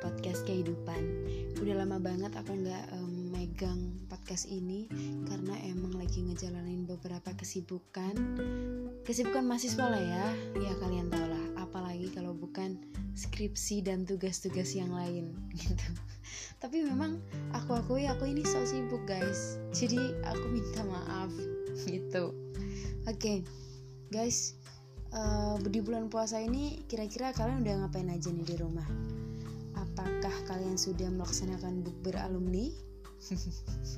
podcast kehidupan. Udah lama banget aku nggak um, megang podcast ini karena emang lagi ngejalanin beberapa kesibukan. Kesibukan mahasiswa lah ya, ya kalian tau lah. Apalagi kalau bukan skripsi dan tugas-tugas yang lain gitu. Tapi memang aku akui aku ini so sibuk guys. Jadi aku minta maaf gitu. Oke, okay, guys uh, di bulan puasa ini kira-kira kalian udah ngapain aja nih di rumah? Apakah kalian sudah melaksanakan bukber alumni?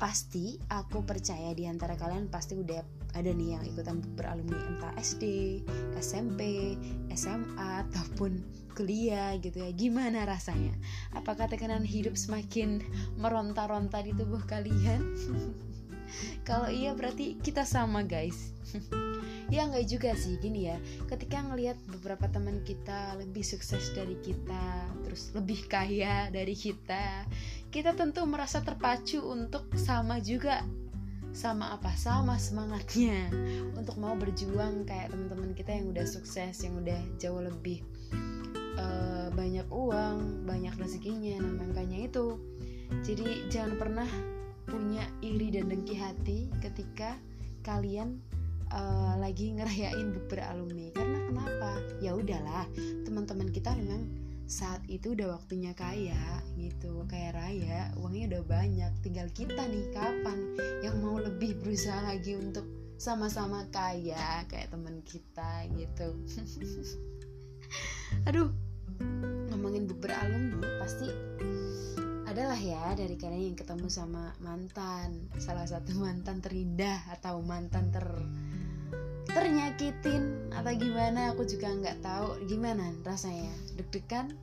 pasti aku percaya di antara kalian pasti udah ada nih yang ikutan bukber alumni entah SD, SMP, SMA ataupun kuliah gitu ya. Gimana rasanya? Apakah tekanan hidup semakin meronta-ronta di tubuh kalian? Kalau iya berarti kita sama guys. ya nggak juga sih. Gini ya ketika ngelihat beberapa teman kita lebih sukses dari kita terus lebih kaya dari kita kita tentu merasa terpacu untuk sama juga. Sama apa? Sama semangatnya untuk mau berjuang kayak teman-teman kita yang udah sukses yang udah jauh lebih uh, banyak uang banyak rezekinya makanya itu. Jadi jangan pernah punya iri dan dengki hati ketika kalian uh, lagi ngerayain bukber alumni. Karena kenapa? Ya udahlah teman-teman kita memang saat itu udah waktunya kaya gitu kayak raya uangnya udah banyak. Tinggal kita nih kapan yang mau lebih berusaha lagi untuk sama-sama kaya kayak teman kita gitu. Aduh ngomongin bukber alumni pasti adalah ya dari kalian yang ketemu sama mantan salah satu mantan terindah atau mantan ter ternyakitin atau gimana aku juga nggak tahu gimana rasanya. Deg-degan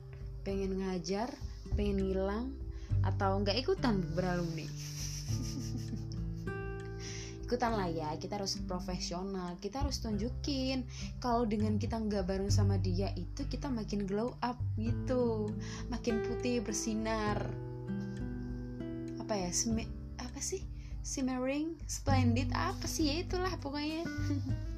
pengen ngajar pengen ngilang atau nggak ikutan beralumni. Ikutan lah ya kita harus profesional kita harus tunjukin. Kalau dengan kita nggak bareng sama dia itu kita makin glow up gitu. Makin putih bersinar. Apa ya apa sih? Simmering? Splendid? Apa sih? Ya itulah pokoknya